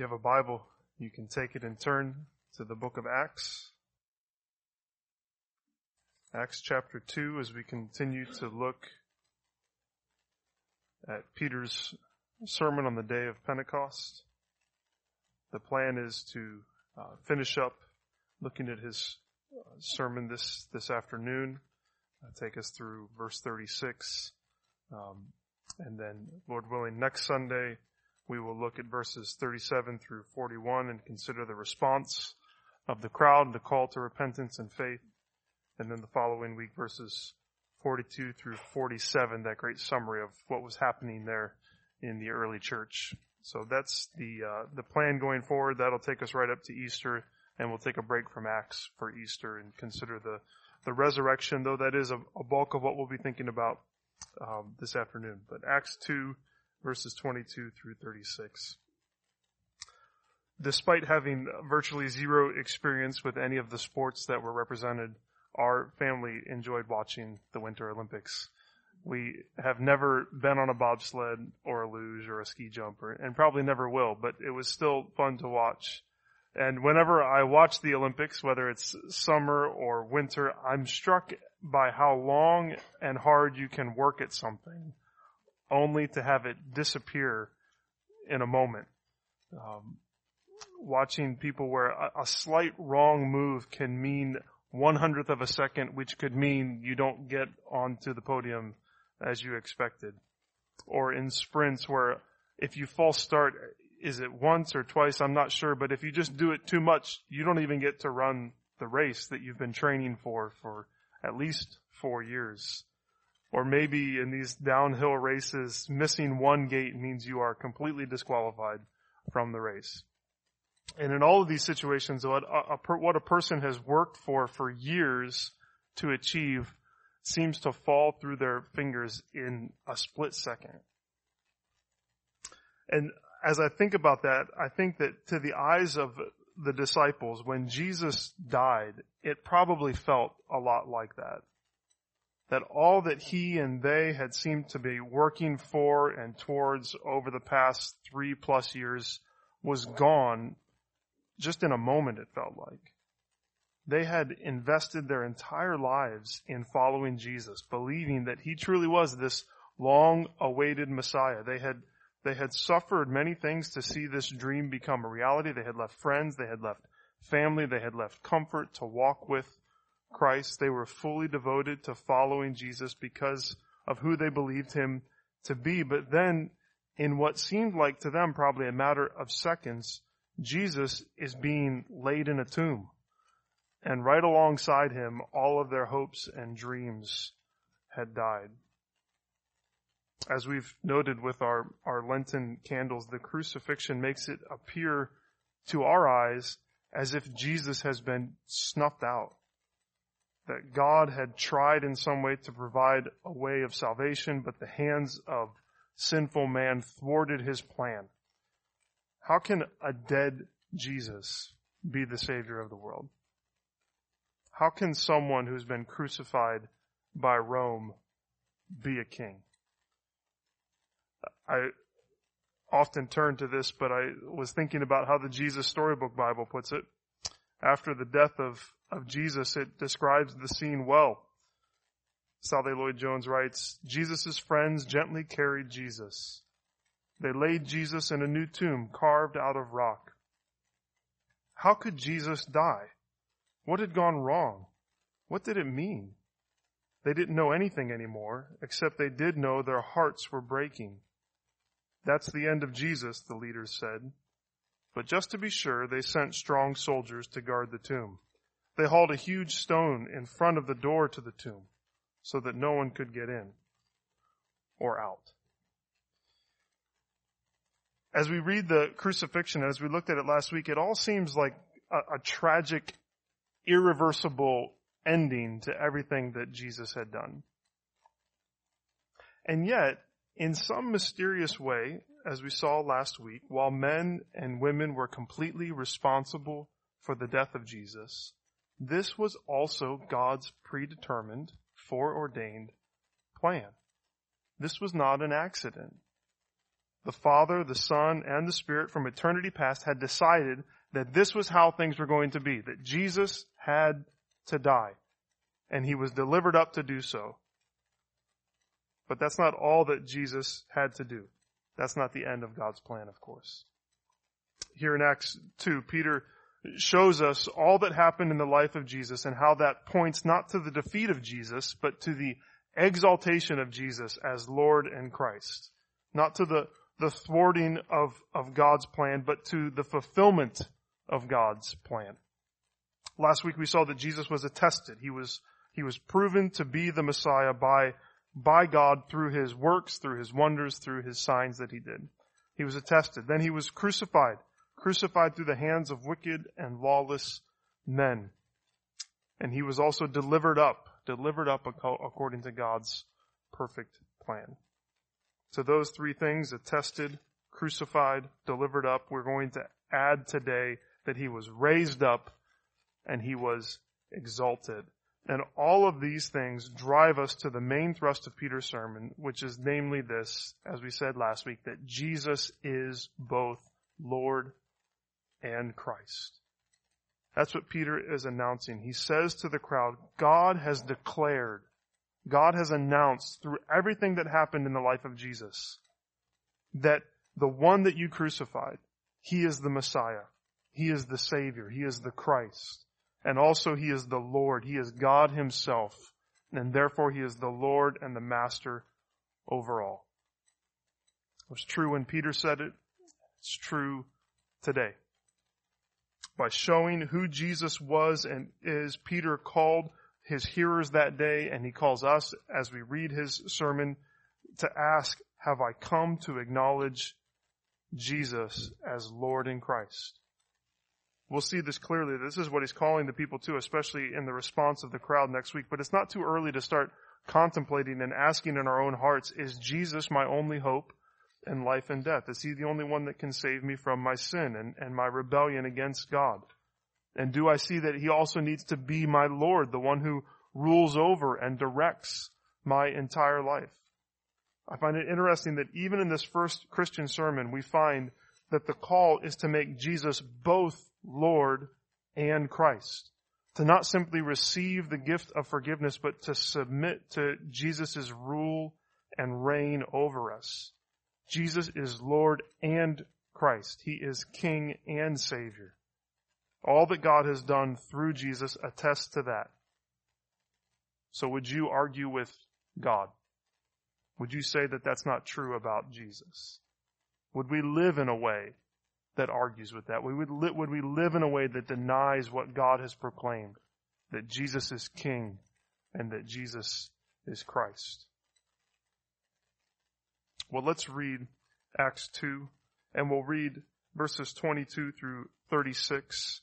you have a Bible, you can take it and turn to the book of Acts. Acts chapter 2 as we continue to look at Peter's sermon on the day of Pentecost. The plan is to uh, finish up looking at his uh, sermon this, this afternoon, uh, take us through verse 36, um, and then Lord willing next Sunday we will look at verses 37 through 41 and consider the response of the crowd, the call to repentance and faith. And then the following week, verses 42 through 47, that great summary of what was happening there in the early church. So that's the, uh, the plan going forward. That'll take us right up to Easter and we'll take a break from Acts for Easter and consider the, the resurrection, though that is a, a bulk of what we'll be thinking about, um, this afternoon. But Acts 2, verses 22 through 36. Despite having virtually zero experience with any of the sports that were represented, our family enjoyed watching the Winter Olympics. We have never been on a bobsled or a luge or a ski jumper and probably never will, but it was still fun to watch. And whenever I watch the Olympics, whether it's summer or winter, I'm struck by how long and hard you can work at something only to have it disappear in a moment. Um, watching people where a, a slight wrong move can mean one hundredth of a second, which could mean you don't get onto the podium as you expected. Or in sprints where if you false start, is it once or twice? I'm not sure, but if you just do it too much, you don't even get to run the race that you've been training for for at least four years. Or maybe in these downhill races, missing one gate means you are completely disqualified from the race. And in all of these situations, what a, what a person has worked for for years to achieve seems to fall through their fingers in a split second. And as I think about that, I think that to the eyes of the disciples, when Jesus died, it probably felt a lot like that that all that he and they had seemed to be working for and towards over the past three plus years was gone just in a moment, it felt like. They had invested their entire lives in following Jesus, believing that he truly was this long awaited Messiah. They had, they had suffered many things to see this dream become a reality. They had left friends, they had left family, they had left comfort to walk with Christ. They were fully devoted to following Jesus because of who they believed him to be. But then, in what seemed like to them probably a matter of seconds, Jesus is being laid in a tomb. And right alongside him, all of their hopes and dreams had died. As we've noted with our, our Lenten candles, the crucifixion makes it appear to our eyes as if Jesus has been snuffed out that God had tried in some way to provide a way of salvation, but the hands of sinful man thwarted his plan. How can a dead Jesus be the Savior of the world? How can someone who's been crucified by Rome be a king? I often turn to this, but I was thinking about how the Jesus Storybook Bible puts it. After the death of, of Jesus, it describes the scene well. Sally Lloyd Jones writes, Jesus' friends gently carried Jesus. They laid Jesus in a new tomb carved out of rock. How could Jesus die? What had gone wrong? What did it mean? They didn't know anything anymore, except they did know their hearts were breaking. That's the end of Jesus, the leaders said. But just to be sure, they sent strong soldiers to guard the tomb. They hauled a huge stone in front of the door to the tomb so that no one could get in or out. As we read the crucifixion, as we looked at it last week, it all seems like a, a tragic, irreversible ending to everything that Jesus had done. And yet, in some mysterious way, as we saw last week, while men and women were completely responsible for the death of Jesus, this was also God's predetermined, foreordained plan. This was not an accident. the Father, the Son, and the Spirit from eternity past had decided that this was how things were going to be, that Jesus had to die, and he was delivered up to do so. But that's not all that Jesus had to do. That's not the end of God's plan, of course. Here in Acts 2, Peter shows us all that happened in the life of Jesus and how that points not to the defeat of Jesus, but to the exaltation of Jesus as Lord and Christ. Not to the, the thwarting of, of God's plan, but to the fulfillment of God's plan. Last week we saw that Jesus was attested. He was, he was proven to be the Messiah by, by God through his works, through his wonders, through his signs that he did. He was attested. Then he was crucified crucified through the hands of wicked and lawless men. And he was also delivered up, delivered up according to God's perfect plan. So those three things, attested, crucified, delivered up, we're going to add today that he was raised up and he was exalted. And all of these things drive us to the main thrust of Peter's sermon, which is namely this, as we said last week, that Jesus is both Lord and Christ. That's what Peter is announcing. He says to the crowd, God has declared, God has announced through everything that happened in the life of Jesus that the one that you crucified, he is the Messiah. He is the Savior. He is the Christ. And also he is the Lord. He is God himself. And therefore he is the Lord and the Master over all. It was true when Peter said it. It's true today by showing who Jesus was and is. Peter called his hearers that day and he calls us as we read his sermon to ask, have I come to acknowledge Jesus as Lord in Christ? We'll see this clearly. This is what he's calling the people to, especially in the response of the crowd next week. But it's not too early to start contemplating and asking in our own hearts, is Jesus my only hope? And life and death? Is he the only one that can save me from my sin and, and my rebellion against God? And do I see that he also needs to be my Lord, the one who rules over and directs my entire life? I find it interesting that even in this first Christian sermon, we find that the call is to make Jesus both Lord and Christ. To not simply receive the gift of forgiveness, but to submit to Jesus' rule and reign over us. Jesus is Lord and Christ. He is King and Savior. All that God has done through Jesus attests to that. So would you argue with God? Would you say that that's not true about Jesus? Would we live in a way that argues with that? Would we, would we live in a way that denies what God has proclaimed? That Jesus is King and that Jesus is Christ. Well, let's read Acts 2 and we'll read verses 22 through 36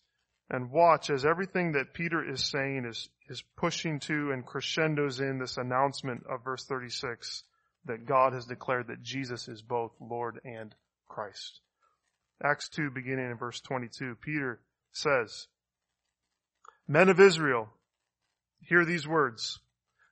and watch as everything that Peter is saying is, is pushing to and crescendos in this announcement of verse 36 that God has declared that Jesus is both Lord and Christ. Acts 2 beginning in verse 22, Peter says, Men of Israel, hear these words.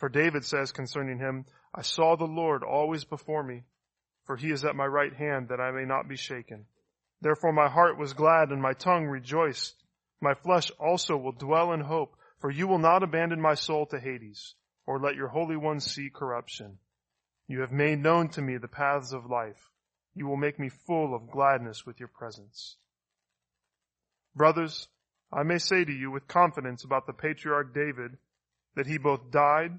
For David says concerning him, I saw the Lord always before me, for he is at my right hand that I may not be shaken. Therefore my heart was glad and my tongue rejoiced. My flesh also will dwell in hope, for you will not abandon my soul to Hades, or let your Holy One see corruption. You have made known to me the paths of life. You will make me full of gladness with your presence. Brothers, I may say to you with confidence about the patriarch David that he both died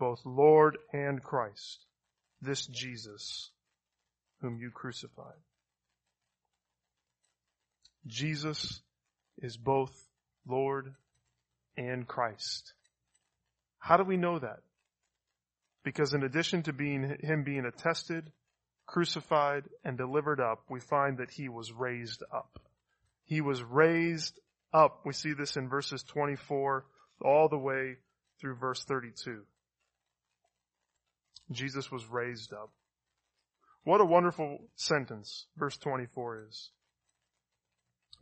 both Lord and Christ, this Jesus whom you crucified. Jesus is both Lord and Christ. How do we know that? Because in addition to being, him being attested, crucified, and delivered up, we find that he was raised up. He was raised up. We see this in verses 24 all the way through verse 32. Jesus was raised up. What a wonderful sentence verse 24 is.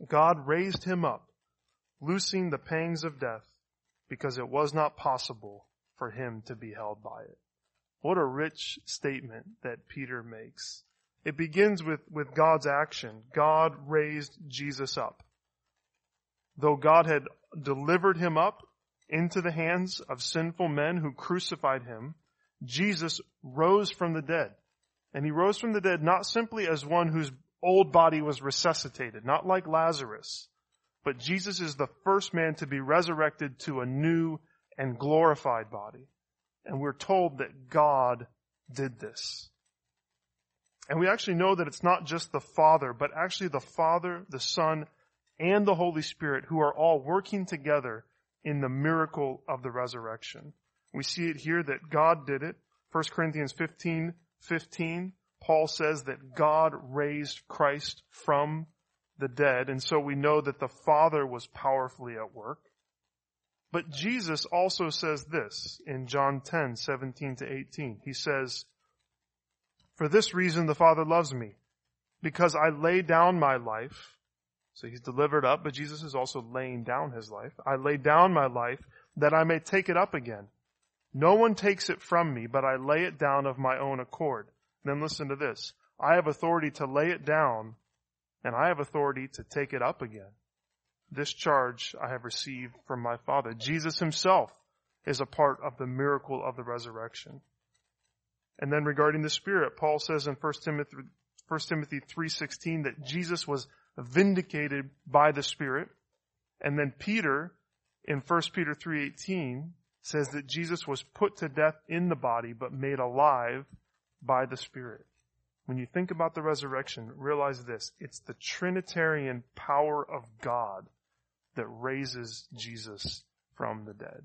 God raised him up, loosing the pangs of death, because it was not possible for him to be held by it. What a rich statement that Peter makes. It begins with, with God's action. God raised Jesus up. Though God had delivered him up into the hands of sinful men who crucified him, Jesus rose from the dead. And he rose from the dead not simply as one whose old body was resuscitated, not like Lazarus, but Jesus is the first man to be resurrected to a new and glorified body. And we're told that God did this. And we actually know that it's not just the Father, but actually the Father, the Son, and the Holy Spirit who are all working together in the miracle of the resurrection. We see it here that God did it. 1 Corinthians 15, 15, Paul says that God raised Christ from the dead, and so we know that the Father was powerfully at work. But Jesus also says this in John 10, 17 to 18. He says, For this reason the Father loves me, because I lay down my life. So he's delivered up, but Jesus is also laying down his life. I lay down my life that I may take it up again. No one takes it from me, but I lay it down of my own accord. Then listen to this. I have authority to lay it down, and I have authority to take it up again. This charge I have received from my Father. Jesus himself is a part of the miracle of the resurrection. And then regarding the Spirit, Paul says in 1 Timothy, 1 Timothy 3.16 that Jesus was vindicated by the Spirit. And then Peter, in 1 Peter 3.18, says that Jesus was put to death in the body, but made alive by the Spirit. When you think about the resurrection, realize this. It's the Trinitarian power of God that raises Jesus from the dead.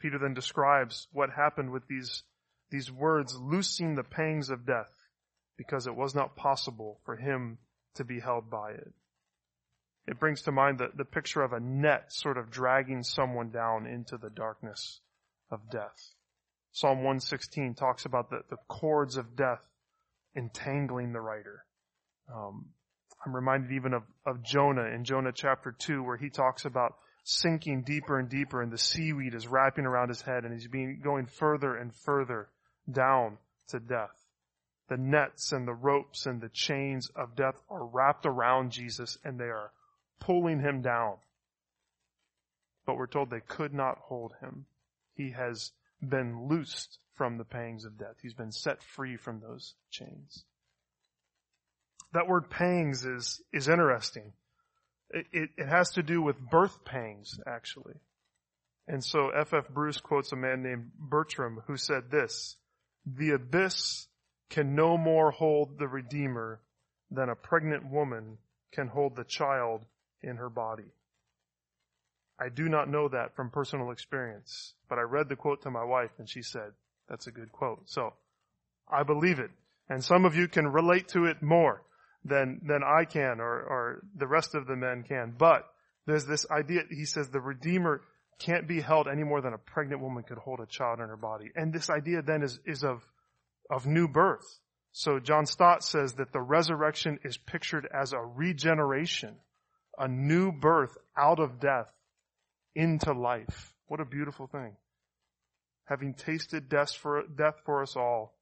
Peter then describes what happened with these, these words, loosing the pangs of death, because it was not possible for him to be held by it. It brings to mind the, the picture of a net sort of dragging someone down into the darkness of death. Psalm 116 talks about the, the cords of death entangling the writer. Um, I'm reminded even of, of Jonah in Jonah chapter 2 where he talks about sinking deeper and deeper and the seaweed is wrapping around his head and he's being going further and further down to death. The nets and the ropes and the chains of death are wrapped around Jesus and they are pulling him down. But we're told they could not hold him. He has been loosed from the pangs of death. He's been set free from those chains. That word pangs is, is interesting. It, it, it has to do with birth pangs, actually. And so F.F. Bruce quotes a man named Bertram who said this, the abyss can no more hold the Redeemer than a pregnant woman can hold the child in her body. I do not know that from personal experience, but I read the quote to my wife and she said, that's a good quote. So I believe it. And some of you can relate to it more than, than I can or, or the rest of the men can. But there's this idea, he says the Redeemer can't be held any more than a pregnant woman could hold a child in her body. And this idea then is, is of, of new birth. So John Stott says that the resurrection is pictured as a regeneration, a new birth out of death into life. What a beautiful thing. Having tasted death for, death for us all,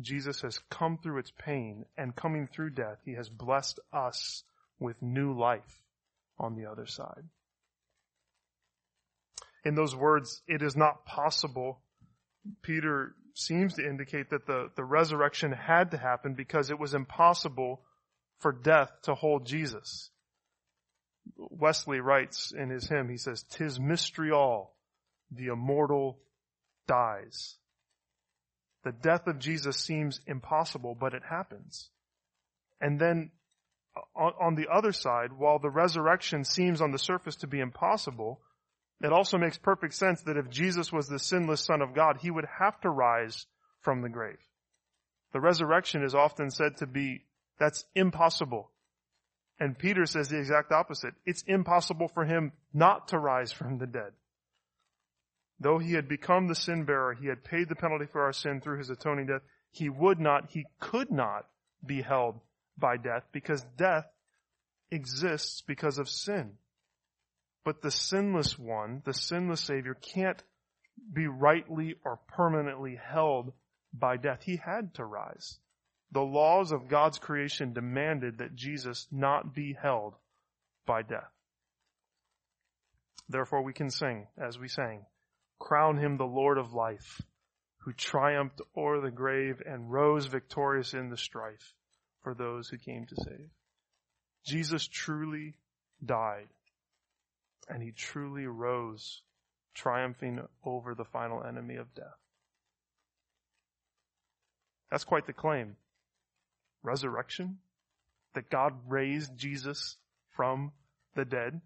Jesus has come through its pain and coming through death, he has blessed us with new life on the other side. In those words, it is not possible. Peter seems to indicate that the, the resurrection had to happen because it was impossible for death to hold Jesus. Wesley writes in his hymn, he says, Tis mystery all, the immortal dies. The death of Jesus seems impossible, but it happens. And then uh, on, on the other side, while the resurrection seems on the surface to be impossible, it also makes perfect sense that if Jesus was the sinless Son of God, he would have to rise from the grave. The resurrection is often said to be, that's impossible. And Peter says the exact opposite. It's impossible for him not to rise from the dead. Though he had become the sin bearer, he had paid the penalty for our sin through his atoning death, he would not, he could not be held by death because death exists because of sin. But the sinless one, the sinless Savior, can't be rightly or permanently held by death. He had to rise. The laws of God's creation demanded that Jesus not be held by death. Therefore we can sing, as we sang, crown him the Lord of life, who triumphed o'er the grave and rose victorious in the strife for those who came to save. Jesus truly died and he truly rose, triumphing over the final enemy of death. That's quite the claim. Resurrection? That God raised Jesus from the dead?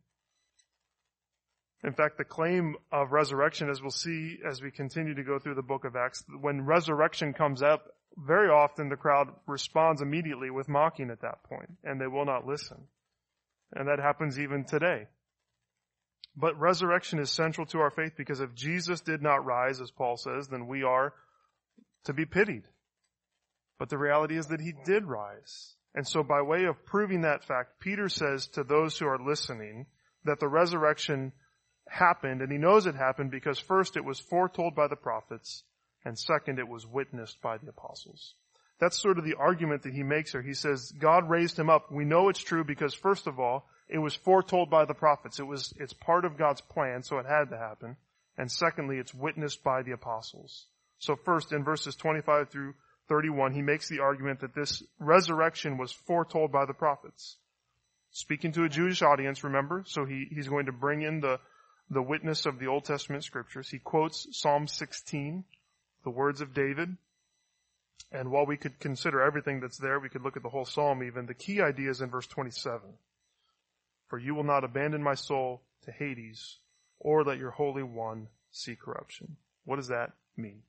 In fact, the claim of resurrection, as we'll see as we continue to go through the book of Acts, when resurrection comes up, very often the crowd responds immediately with mocking at that point, and they will not listen. And that happens even today. But resurrection is central to our faith because if Jesus did not rise, as Paul says, then we are to be pitied. But the reality is that he did rise. And so by way of proving that fact, Peter says to those who are listening that the resurrection happened, and he knows it happened because first it was foretold by the prophets, and second it was witnessed by the apostles. That's sort of the argument that he makes here. He says, God raised him up. We know it's true because first of all, it was foretold by the prophets. It was, it's part of God's plan, so it had to happen. And secondly, it's witnessed by the apostles. So first, in verses 25 through 31, he makes the argument that this resurrection was foretold by the prophets. Speaking to a Jewish audience, remember? So he, he's going to bring in the, the witness of the Old Testament scriptures. He quotes Psalm 16, the words of David. And while we could consider everything that's there, we could look at the whole psalm even. The key idea is in verse 27. For you will not abandon my soul to Hades or let your Holy One see corruption. What does that mean?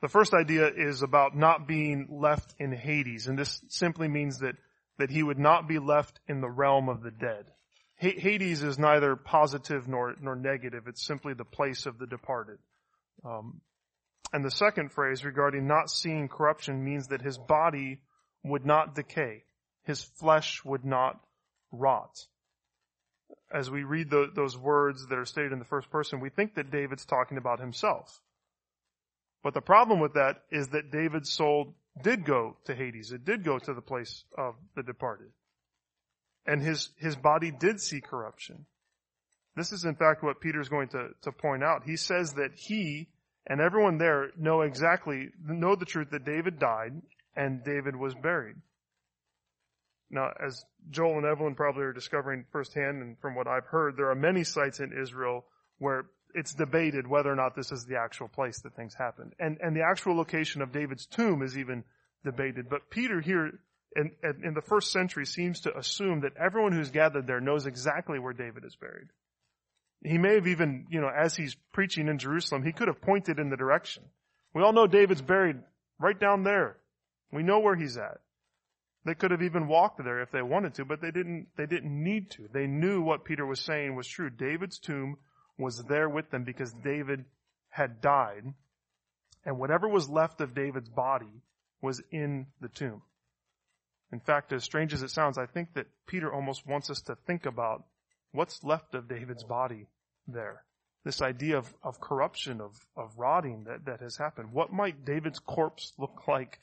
The first idea is about not being left in Hades, and this simply means that, that he would not be left in the realm of the dead. Hades is neither positive nor, nor negative. It's simply the place of the departed. Um, and the second phrase regarding not seeing corruption means that his body would not decay. His flesh would not rot. As we read the, those words that are stated in the first person, we think that David's talking about himself. But the problem with that is that David's soul did go to Hades. It did go to the place of the departed. And his, his body did see corruption. This is in fact what Peter's going to, to point out. He says that he and everyone there know exactly, know the truth that David died and David was buried. Now, as Joel and Evelyn probably are discovering firsthand, and from what I've heard, there are many sites in Israel where it's debated whether or not this is the actual place that things happened. And, and the actual location of David's tomb is even debated. But Peter here in, in the first century seems to assume that everyone who's gathered there knows exactly where David is buried. He may have even, you know, as he's preaching in Jerusalem, he could have pointed in the direction. We all know David's buried right down there. We know where he's at. They could have even walked there if they wanted to, but they didn't, they didn't need to. They knew what Peter was saying was true. David's tomb was there with them because David had died. And whatever was left of David's body was in the tomb. In fact, as strange as it sounds, I think that Peter almost wants us to think about what's left of David's body there. This idea of, of corruption, of, of rotting that, that has happened. What might David's corpse look like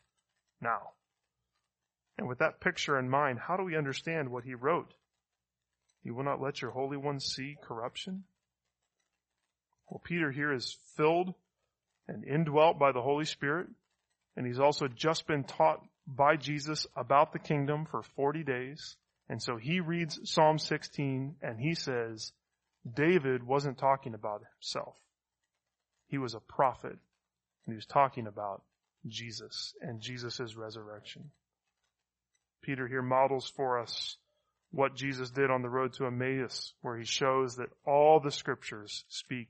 now? And with that picture in mind, how do we understand what he wrote? You will not let your Holy One see corruption? Well, Peter here is filled and indwelt by the Holy Spirit, and he's also just been taught by Jesus about the kingdom for 40 days. And so he reads Psalm 16 and he says, David wasn't talking about himself. He was a prophet and he was talking about Jesus and Jesus' resurrection. Peter here models for us what Jesus did on the road to Emmaus, where he shows that all the scriptures speak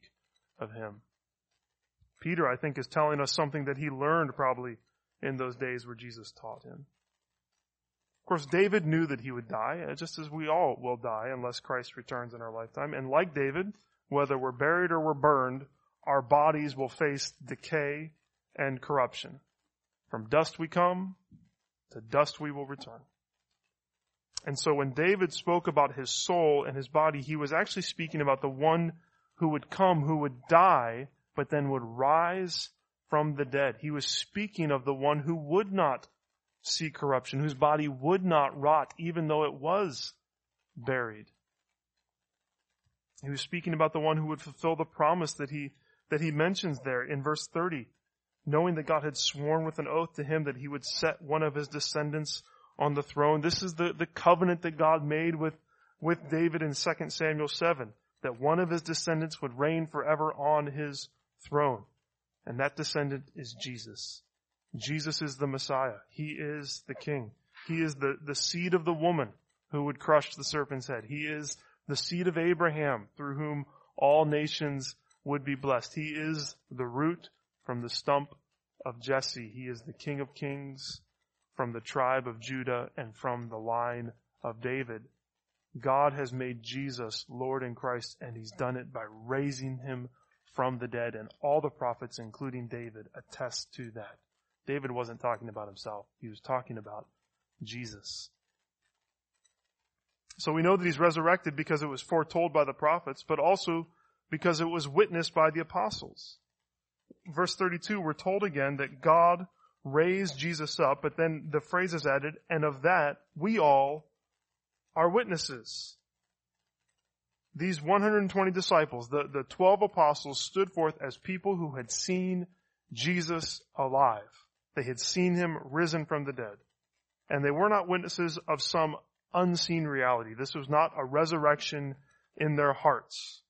of him. Peter, I think, is telling us something that he learned probably in those days where Jesus taught him. Of course, David knew that he would die, uh, just as we all will die unless Christ returns in our lifetime. And like David, whether we're buried or we're burned, our bodies will face decay and corruption. From dust we come, to dust we will return. And so when David spoke about his soul and his body, he was actually speaking about the one who would come, who would die, but then would rise from the dead. He was speaking of the one who would not see corruption, whose body would not rot, even though it was buried. He was speaking about the one who would fulfill the promise that he, that he mentions there in verse 30, knowing that God had sworn with an oath to him that he would set one of his descendants on the throne. This is the, the covenant that God made with, with David in 2 Samuel 7, that one of his descendants would reign forever on his throne. And that descendant is Jesus. Jesus is the Messiah. He is the King. He is the, the seed of the woman who would crush the serpent's head. He is the seed of Abraham through whom all nations would be blessed. He is the root from the stump of Jesse. He is the King of kings from the tribe of Judah and from the line of David. God has made Jesus Lord in Christ and he's done it by raising him from the dead, and all the prophets, including David, attest to that. David wasn't talking about himself. He was talking about Jesus. So we know that he's resurrected because it was foretold by the prophets, but also because it was witnessed by the apostles. Verse 32, we're told again that God raised Jesus up, but then the phrase is added, and of that we all are witnesses. These 120 disciples, the, the 12 apostles stood forth as people who had seen Jesus alive. They had seen him risen from the dead. And they were not witnesses of some unseen reality. This was not a resurrection in their hearts.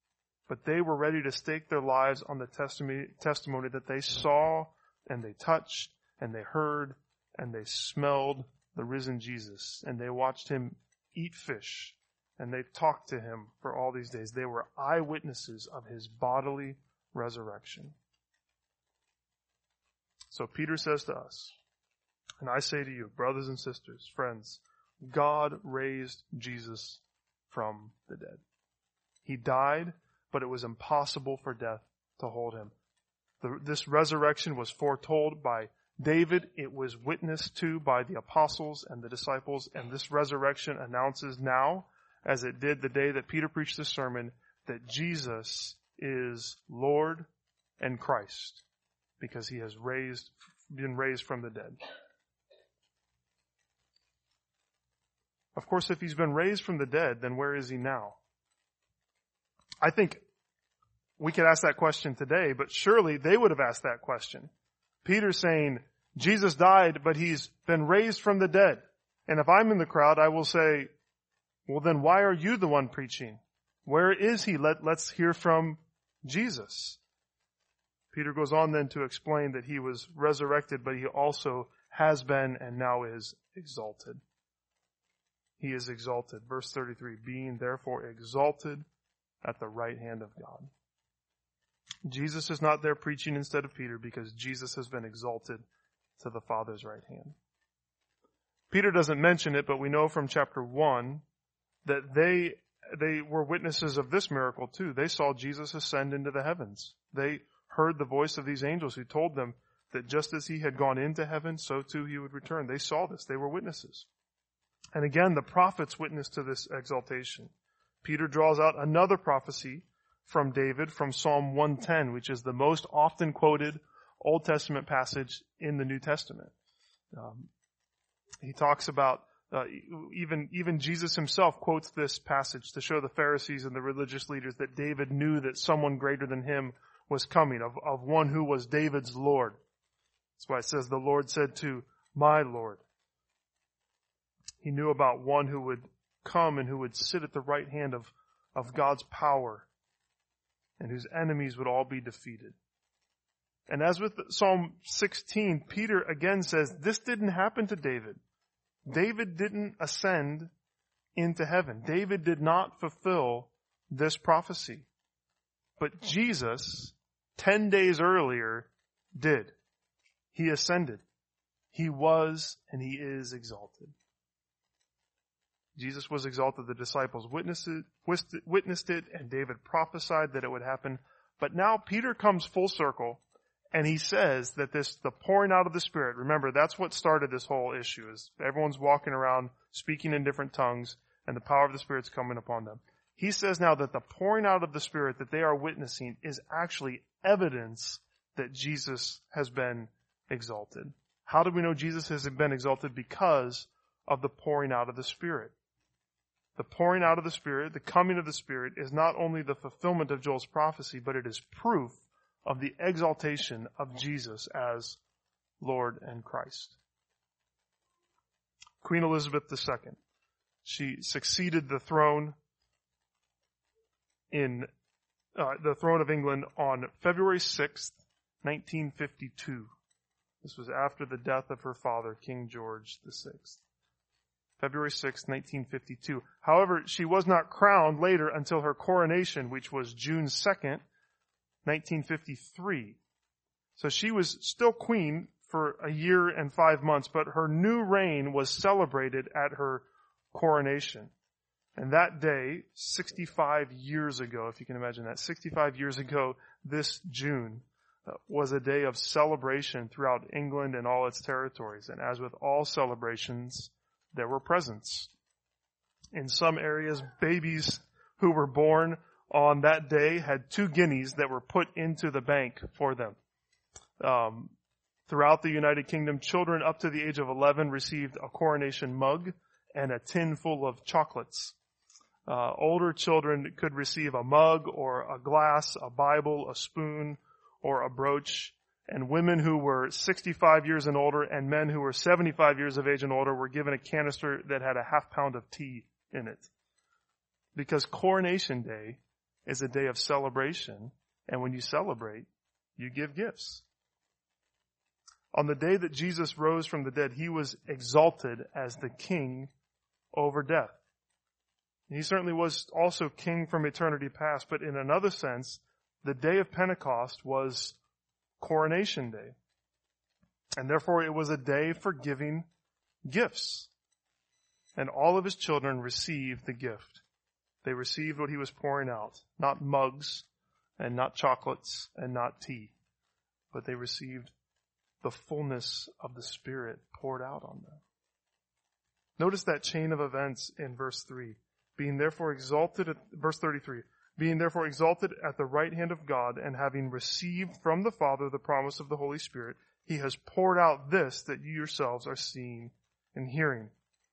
But they were ready to stake their lives on the testimony, testimony that they saw and they touched and they heard and they smelled the risen Jesus. And they watched him eat fish and they talked to him for all these days. They were eyewitnesses of his bodily resurrection. So Peter says to us, and I say to you, brothers and sisters, friends, God raised Jesus from the dead. He died, but it was impossible for death to hold him. The, this resurrection was foretold by David. It was witnessed to by the apostles and the disciples, and this resurrection announces now as it did the day that Peter preached this sermon, that Jesus is Lord and Christ because he has raised, been raised from the dead. Of course, if he's been raised from the dead, then where is he now? I think we could ask that question today, but surely they would have asked that question. Peter's saying, Jesus died, but he's been raised from the dead. And if I'm in the crowd, I will say, well, then why are you the one preaching? Where is he? Let, let's hear from Jesus. Peter goes on then to explain that he was resurrected, but he also has been and now is exalted. He is exalted. Verse 33, being therefore exalted at the right hand of God. Jesus is not there preaching instead of Peter because Jesus has been exalted to the Father's right hand. Peter doesn't mention it, but we know from chapter 1 that they, they were witnesses of this miracle too. They saw Jesus ascend into the heavens. They heard the voice of these angels who told them that just as he had gone into heaven, so too he would return. They saw this. They were witnesses. And again, the prophets witnessed to this exaltation. Peter draws out another prophecy from David from Psalm 110, which is the most often quoted Old Testament passage in the New Testament. Um, he talks about uh, even even Jesus himself quotes this passage to show the Pharisees and the religious leaders that David knew that someone greater than him was coming, of, of one who was David's Lord. That's why it says the Lord said to my Lord. He knew about one who would come and who would sit at the right hand of, of God's power and whose enemies would all be defeated. And as with Psalm 16, Peter again says, this didn't happen to David. David didn't ascend into heaven. David did not fulfill this prophecy. But Jesus, ten days earlier, did. He ascended. He was and he is exalted. Jesus was exalted. The disciples witnessed it, witnessed it, and David prophesied that it would happen. But now Peter comes full circle and he says that this, the pouring out of the Spirit, remember that's what started this whole issue is everyone's walking around speaking in different tongues and the power of the Spirit's coming upon them. He says now that the pouring out of the Spirit that they are witnessing is actually evidence that Jesus has been exalted. How do we know Jesus has been exalted? Because of the pouring out of the Spirit. The pouring out of the Spirit, the coming of the Spirit is not only the fulfillment of Joel's prophecy, but it is proof of the exaltation of Jesus as Lord and Christ. Queen Elizabeth II. She succeeded the throne in uh, the throne of England on February 6th, 1952. This was after the death of her father, King George VI. February 6, 1952. However, she was not crowned later until her coronation, which was June 2nd, 1953. So she was still queen for a year and five months, but her new reign was celebrated at her coronation. And that day, 65 years ago, if you can imagine that, 65 years ago this June, uh, was a day of celebration throughout England and all its territories. And as with all celebrations, there were presents. In some areas, babies who were born on that day had two guineas that were put into the bank for them. Um, throughout the United Kingdom, children up to the age of 11 received a coronation mug and a tin full of chocolates. Uh, older children could receive a mug or a glass, a Bible, a spoon, or a brooch. And women who were 65 years and older and men who were 75 years of age and older were given a canister that had a half pound of tea in it. Because coronation day is a day of celebration. And when you celebrate, you give gifts. On the day that Jesus rose from the dead, he was exalted as the king over death. He certainly was also king from eternity past, but in another sense, the day of Pentecost was coronation day. And therefore it was a day for giving gifts. And all of his children received the gift. They received what he was pouring out. Not mugs and not chocolates and not tea, but they received the fullness of the Spirit poured out on them. Notice that chain of events in verse 3. Being therefore exalted at, verse 33, being therefore exalted at the right hand of God and having received from the Father the promise of the Holy Spirit, he has poured out this that you yourselves are seeing and hearing.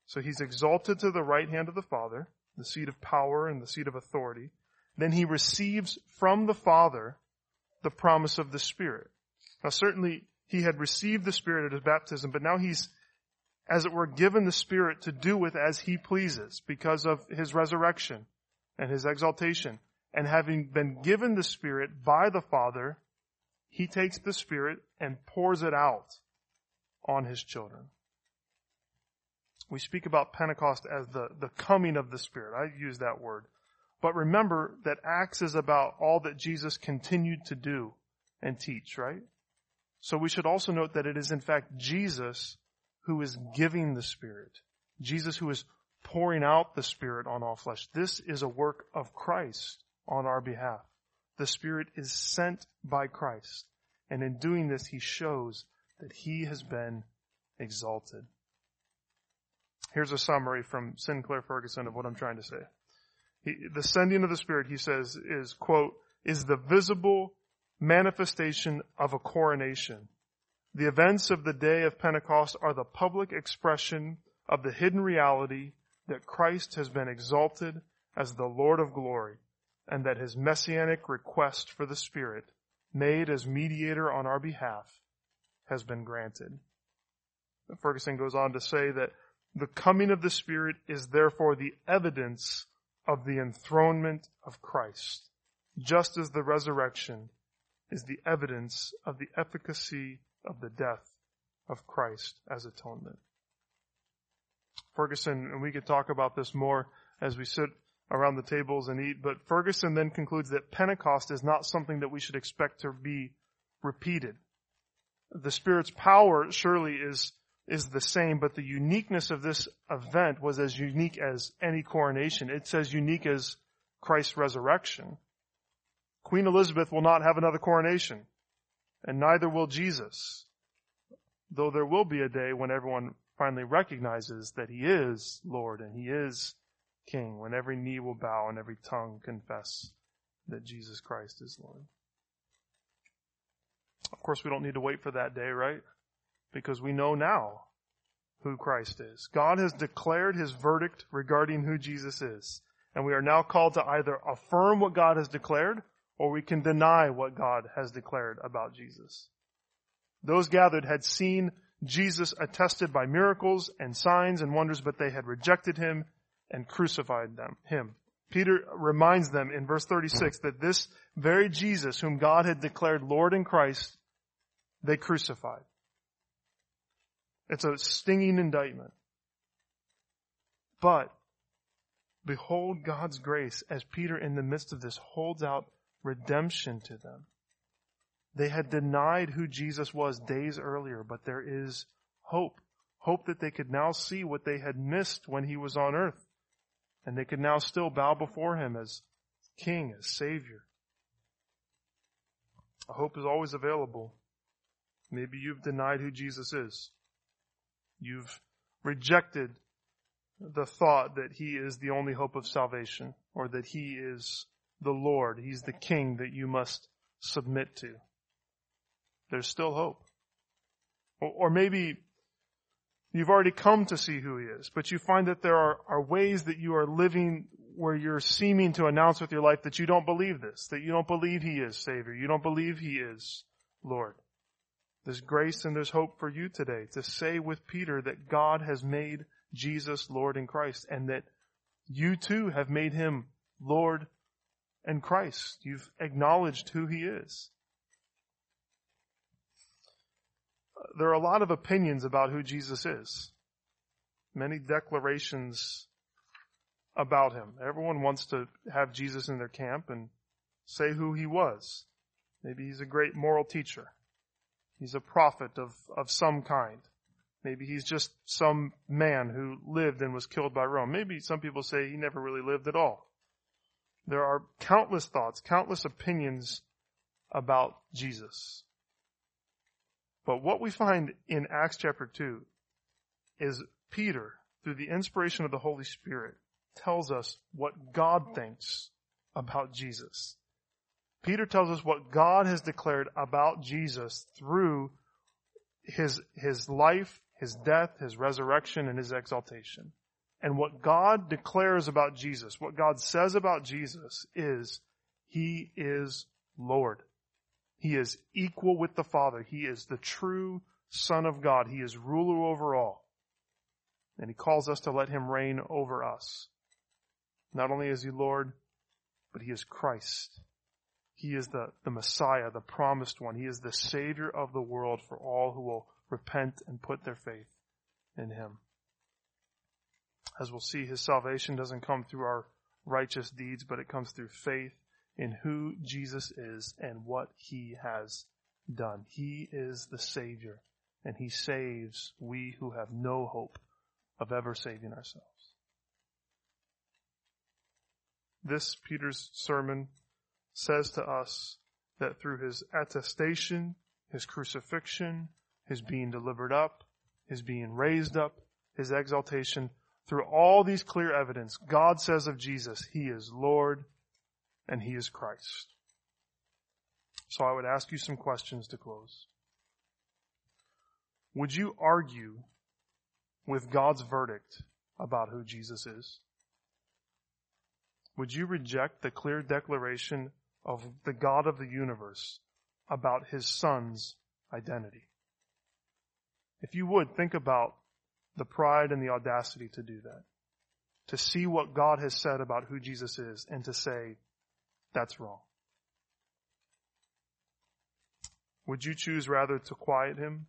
So he's exalted to the right hand of the Father the seat of power and the seat of authority. Then he receives from the Father the promise of the Spirit. Now certainly he had received the Spirit at his baptism, but now he's, as it were, given the Spirit to do with as he pleases because of his resurrection and his exaltation. And having been given the Spirit by the Father, he takes the Spirit and pours it out on his children. We speak about Pentecost as the, the coming of the Spirit. I use that word. But remember that Acts is about all that Jesus continued to do and teach, right? So we should also note that it is in fact Jesus who is giving the Spirit. Jesus who is pouring out the Spirit on all flesh. This is a work of Christ on our behalf. The Spirit is sent by Christ And in doing this, he shows that he has been exalted. Here's a summary from Sinclair Ferguson of what I'm trying to say. He, the sending of the Spirit, he says, is, quote, is the visible manifestation of a coronation. The events of the day of Pentecost are the public expression of the hidden reality that Christ has been exalted as the Lord of glory and that his messianic request for the Spirit, made as mediator on our behalf, has been granted. Ferguson goes on to say that the coming of the Spirit is therefore the evidence of the enthronement of Christ, just as the resurrection is the evidence of the efficacy of the death of Christ as atonement. Ferguson, and we could talk about this more as we sit around the tables and eat, but Ferguson then concludes that Pentecost is not something that we should expect to be repeated. The Spirit's power surely is, is the same, but the uniqueness of this event was as unique as any coronation. It's as unique as Christ's resurrection. Queen Elizabeth will not have another coronation, and neither will Jesus. Though there will be a day when everyone finally recognizes that he is Lord and he is King, when every knee will bow and every tongue confess that Jesus Christ is Lord. Of course, we don't need to wait for that day, right? Because we know now who Christ is. God has declared his verdict regarding who Jesus is. And we are now called to either affirm what God has declared or we can deny what God has declared about Jesus. Those gathered had seen Jesus attested by miracles and signs and wonders, but they had rejected him and crucified them, him. Peter reminds them in verse 36 that this very Jesus whom God had declared Lord in Christ, they crucified. It's a stinging indictment. But behold God's grace as Peter in the midst of this holds out redemption to them. They had denied who Jesus was days earlier, but there is hope. Hope that they could now see what they had missed when he was on earth. And they could now still bow before him as King, as Savior. Hope is always available. Maybe you've denied who Jesus is. You've rejected the thought that he is the only hope of salvation or that he is the Lord. He's the King that you must submit to there's still hope. Or, maybe you've already come to see who he is, but you find that there are, are ways that you are living where you're seeming to announce with your life that you don't believe this, that you don't believe he is Savior, you don't believe he is Lord. There's grace and there's hope for you today to say with Peter that God has made Jesus Lord in Christ and that you too have made him Lord and Christ. You've acknowledged who he is. There are a lot of opinions about who Jesus is. Many declarations about him. Everyone wants to have Jesus in their camp and say who he was. Maybe he's a great moral teacher. He's a prophet of, of some kind. Maybe he's just some man who lived and was killed by Rome. Maybe some people say he never really lived at all. There are countless thoughts, countless opinions about Jesus. But what we find in Acts chapter 2 is Peter, through the inspiration of the Holy Spirit, tells us what God thinks about Jesus. Peter tells us what God has declared about Jesus through his, his life, his death, his resurrection, and his exaltation. And what God declares about Jesus, what God says about Jesus is, He is Lord. He is equal with the Father. He is the true Son of God. He is ruler over all. And He calls us to let Him reign over us. Not only is He Lord, but He is Christ. He is the, the Messiah, the promised one. He is the Savior of the world for all who will repent and put their faith in Him. As we'll see, His salvation doesn't come through our righteous deeds, but it comes through faith in who Jesus is and what he has done. He is the Savior and he saves we who have no hope of ever saving ourselves. This Peter's sermon says to us that through his attestation, his crucifixion, his being delivered up, his being raised up, his exaltation. Through all these clear evidence, God says of Jesus, He is Lord and He is Christ. So I would ask you some questions to close. Would you argue with God's verdict about who Jesus is? Would you reject the clear declaration of the God of the universe about his son's identity? If you would, think about the pride and the audacity to do that. To see what God has said about who Jesus is and to say, that's wrong. Would you choose rather to quiet him?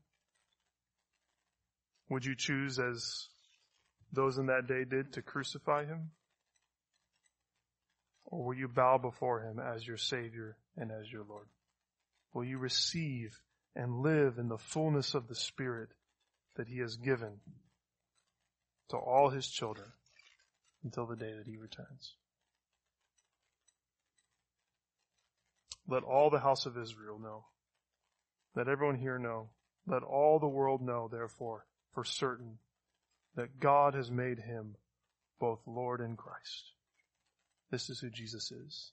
Would you choose as those in that day did to crucify him? Or will you bow before him as your Savior and as your Lord? Will you receive and live in the fullness of the Spirit that he has given to all his children until the day that he returns? Let all the house of Israel know. Let everyone here know. Let all the world know, therefore, for certain, that God has made him both Lord and Christ. This is who Jesus is.